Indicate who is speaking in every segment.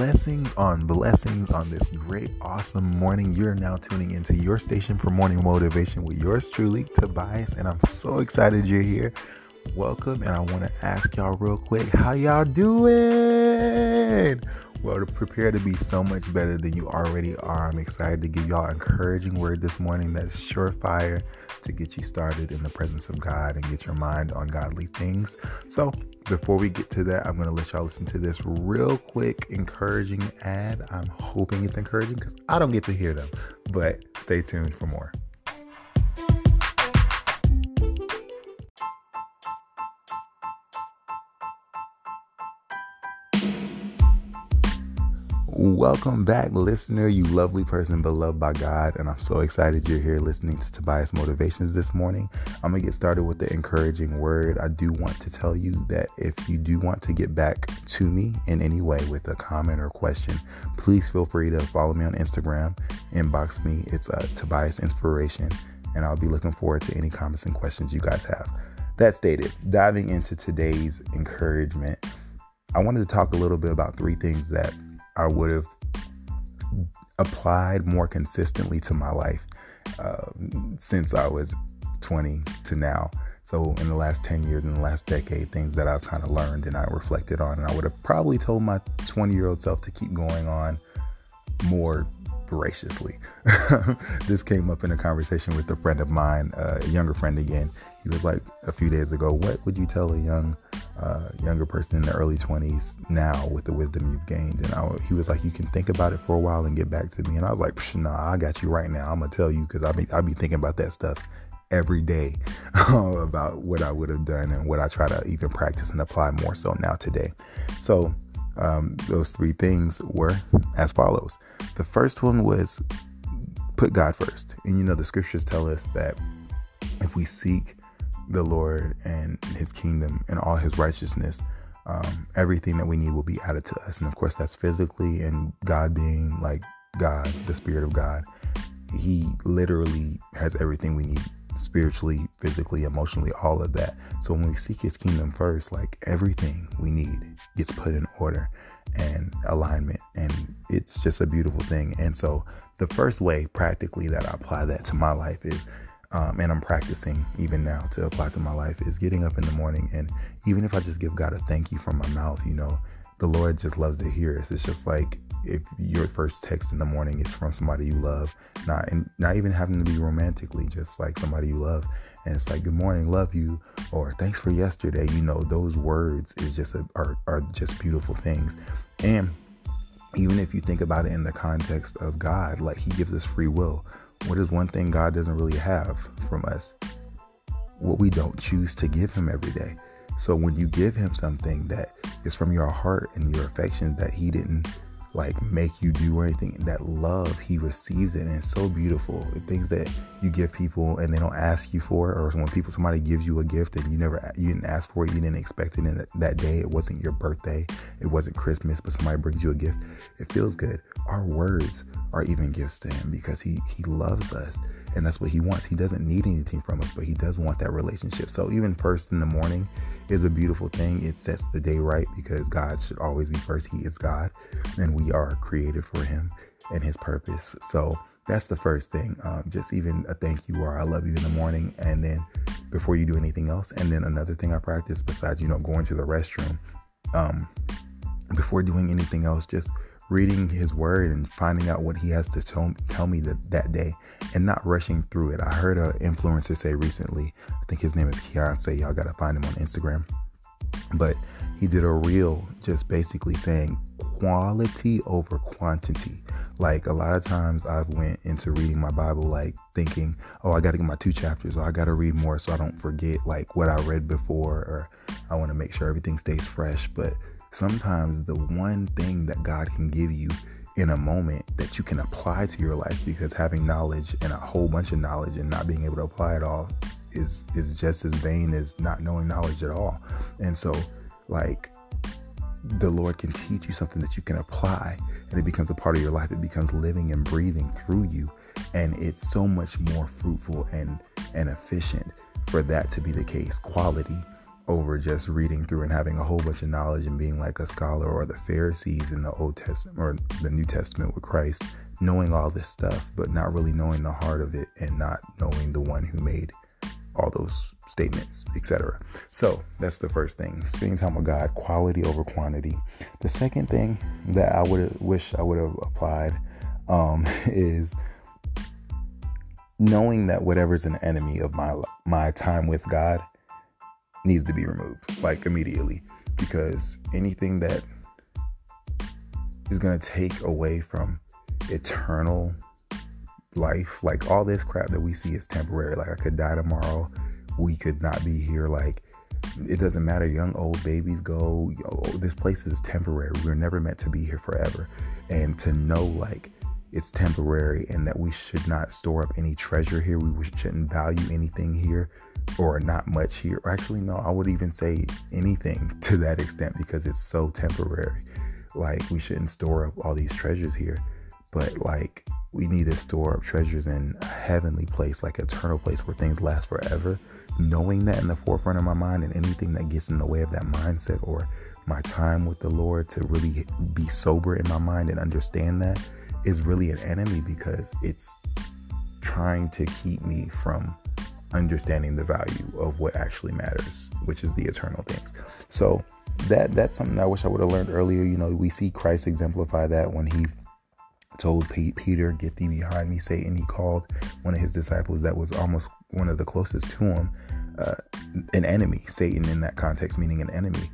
Speaker 1: blessings on blessings on this great, awesome morning. You're now tuning into your station for morning motivation with yours truly, Tobias, and I'm so excited you're here. Welcome, and I want to ask y'all real quick, how y'all doing? Well, to prepare to be so much better than you already are, I'm excited to give y'all encouraging word this morning that's surefire to get you started in the presence of God and get your mind on godly things. So, before we get to that, I'm going to let y'all listen to this real quick encouraging ad. I'm hoping it's encouraging because I don't get to hear them, but stay tuned for more. Welcome back, listener, you lovely person beloved by God. And I'm so excited you're here listening to Tobias Motivations this morning. I'm going to get started with the encouraging word. I do want to tell you that if you do want to get back to me in any way with a comment or question, please feel free to follow me on Instagram, inbox me. It's uh, Tobias Inspiration, and I'll be looking forward to any comments and questions you guys have. That stated, diving into today's encouragement, I wanted to talk a little bit about three things that I would have applied more consistently to my life uh, since I was 20 to now. So, in the last 10 years, in the last decade, things that I've kind of learned and I reflected on, and I would have probably told my 20 year old self to keep going on more voraciously. this came up in a conversation with a friend of mine, uh, a younger friend again. He was like a few days ago, What would you tell a young younger person in the early 20s now with the wisdom you've gained. And I, he was like, you can think about it for a while and get back to me. And I was like, nah, I got you right now. I'm gonna tell you because I be I be thinking about that stuff every day about what I would have done and what I try to even practice and apply more so now today. So um, those three things were as follows. The first one was put God first, and you know the scriptures tell us that if we seek the Lord and His kingdom and all His righteousness, um, everything that we need will be added to us. And of course, that's physically and God being like God, the Spirit of God. He literally has everything we need spiritually, physically, emotionally, all of that. So when we seek His kingdom first, like everything we need gets put in order and alignment. And it's just a beautiful thing. And so the first way, practically, that I apply that to my life is um, and I'm practicing even now to apply to my life is getting up in the morning and even if I just give God a thank you from my mouth, you know, the Lord just loves to hear it. It's just like if your first text in the morning is from somebody you love, not and not even having to be romantically, just like somebody you love, and it's like good morning, love you, or thanks for yesterday. You know, those words is just a, are are just beautiful things, and even if you think about it in the context of God, like He gives us free will. What is one thing God doesn't really have from us? What we don't choose to give Him every day. So when you give Him something that is from your heart and your affections that He didn't like make you do or anything. That love, he receives it, and it's so beautiful. The things that you give people and they don't ask you for, or when people somebody gives you a gift and you never you didn't ask for it, you didn't expect it in that, that day. It wasn't your birthday, it wasn't Christmas, but somebody brings you a gift. It feels good. Our words are even gifts to him because he he loves us and that's what he wants. He doesn't need anything from us, but he does want that relationship. So even first in the morning is a beautiful thing. It sets the day right because God should always be first. He is God, and we are created for him and his purpose. So that's the first thing. Um, just even a thank you or I love you in the morning, and then before you do anything else. And then another thing I practice besides you know going to the restroom, um, before doing anything else, just reading his word and finding out what he has to tell, tell me that, that day and not rushing through it. I heard an influencer say recently, I think his name is Keonce, y'all gotta find him on Instagram. But he did a reel just basically saying quality over quantity. Like a lot of times I've went into reading my Bible like thinking, oh, I got to get my two chapters or I got to read more so I don't forget like what I read before or I want to make sure everything stays fresh. But sometimes the one thing that God can give you in a moment that you can apply to your life because having knowledge and a whole bunch of knowledge and not being able to apply it all is is just as vain as not knowing knowledge at all. And so like the Lord can teach you something that you can apply and it becomes a part of your life. It becomes living and breathing through you. And it's so much more fruitful and and efficient for that to be the case. Quality over just reading through and having a whole bunch of knowledge and being like a scholar or the Pharisees in the Old Testament or the New Testament with Christ, knowing all this stuff, but not really knowing the heart of it and not knowing the one who made all those statements, etc. So that's the first thing. Spending time with God, quality over quantity. The second thing that I would wish I would have applied um, is knowing that whatever's an enemy of my my time with God needs to be removed like immediately. Because anything that is going to take away from eternal life like all this crap that we see is temporary. Like i could die tomorrow. We could not be here. Like it doesn't matter. Young old babies go. This place is temporary. We're never meant to be here forever. And to know like it's temporary and that we should not store up any treasure here we shouldn't value anything here or not much here. Actually, no, I would even say anything to that extent because it's so temporary. Like, we shouldn't store up all these treasures here, but like, we need to store up treasures in a heavenly place, like eternal place where things last forever. Knowing that in the forefront of my mind, and anything that gets in the way of that mindset or my time with the Lord to really be sober in my mind and understand that is really an enemy because it's trying to keep me from understanding the value of what actually matters, which is the eternal things. So that that's something I wish I would have learned earlier. You know, we see Christ exemplify that when he told Peter, "Get thee behind me, Satan." He called one of his disciples that was almost one of the closest to him uh, an enemy. Satan, in that context, meaning an enemy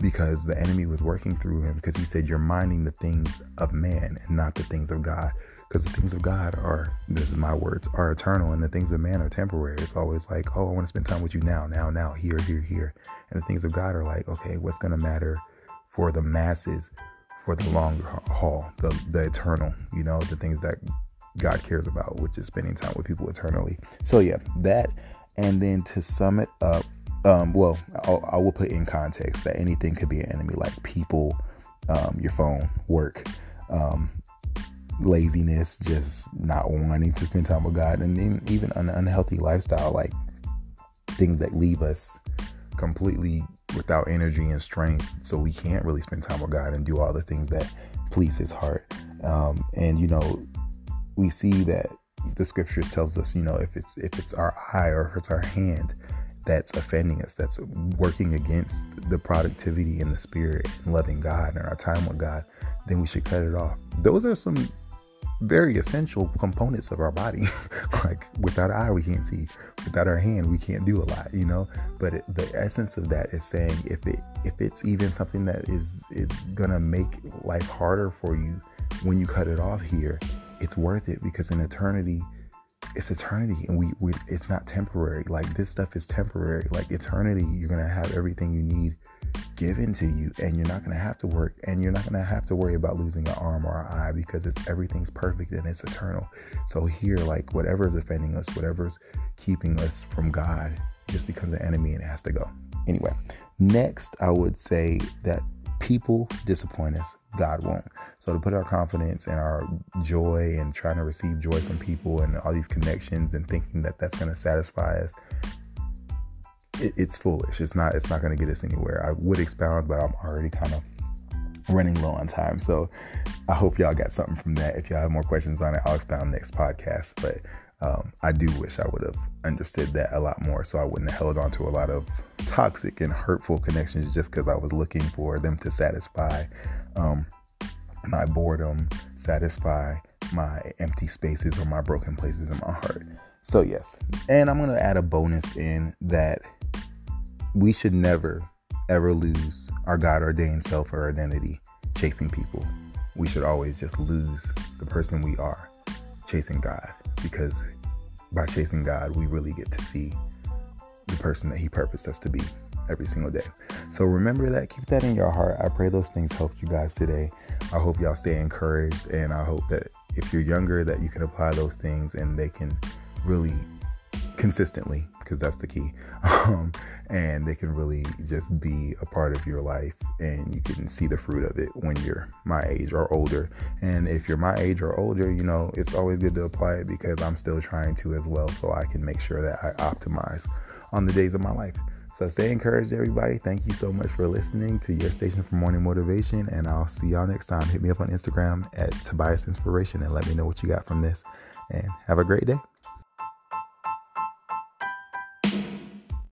Speaker 1: because the enemy was working through him because he said you're minding the things of man and not the things of God. Because the things of God are this is my words are eternal and the things of man are temporary. It's always like oh I want to spend time with you now now now here here here. And the things of God are like okay what's going to matter for the masses for the long haul the the eternal you know the things that God cares about which is spending time with people eternally? So yeah that. And then to sum it up um, well, I'll, I will put in context that anything could be an enemy, like people, um, your phone, work, um, laziness, just not wanting to spend time with God, and then even an unhealthy lifestyle, like things that leave us completely without energy and strength, so we can't really spend time with God and do all the things that please His heart. Um, and you know, we see that the scriptures tells us, you know, if it's if it's our eye or if it's our hand that's offending us, that's working against the productivity and the spirit and loving God and our time with God, then we should cut it off. Those are some very essential components of our body. like without our eye, we can't see. Without our hand, we can't do a lot, you know. But it, the essence of that is saying if it if it's even something that is is gonna make life harder for you when you cut it off here, it's worth it because in eternity it's eternity and we, we it's not temporary. Like this stuff is temporary. Like eternity you're gonna have everything you need given to you and you're not gonna have to work and you're not gonna have to worry about losing an arm or an eye because it's everything's perfect and it's eternal. So here like whatever is offending us whatever's keeping us from god just becomes an enemy and has to go. Anyway next i would say that people disappoint us God won't. So to put our confidence and our joy and trying to receive joy from people and all these connections and thinking that that's going to satisfy us, it, it's foolish. It's not. It's not going to get us anywhere. I would expound, but I'm already kind of running low on time. So I hope y'all got something from that. If y'all have more questions on it, I'll expound next podcast. But um, I do wish I would have understood that a lot more so I wouldn't have held on to a lot of toxic and hurtful connections just because I was looking for them to satisfy um, my boredom, satisfy my empty spaces or my broken places in my heart. So, yes. And I'm going to add a bonus in that we should never, ever lose our God ordained self or identity chasing people. We should always just lose the person we are chasing God because by chasing God, we really get to see the person that He purposed us to be every single day. So remember that, keep that in your heart. I pray those things helped you guys today. I hope y'all stay encouraged, and I hope that if you're younger, that you can apply those things and they can really consistently, because that's the key. Um, and they can really just be a part of your life and you can see the fruit of it when you're my age or older. And if you're my age or older, you know, it's always good to apply it because I'm still trying to as well so I can make sure that I optimize on the days of my life. So stay encouraged, everybody. Thank you so much for listening to your station for morning motivation. And I'll see y'all next time. Hit me up on Instagram at Tobias Inspiration and let me know what you got from this. And have a great day.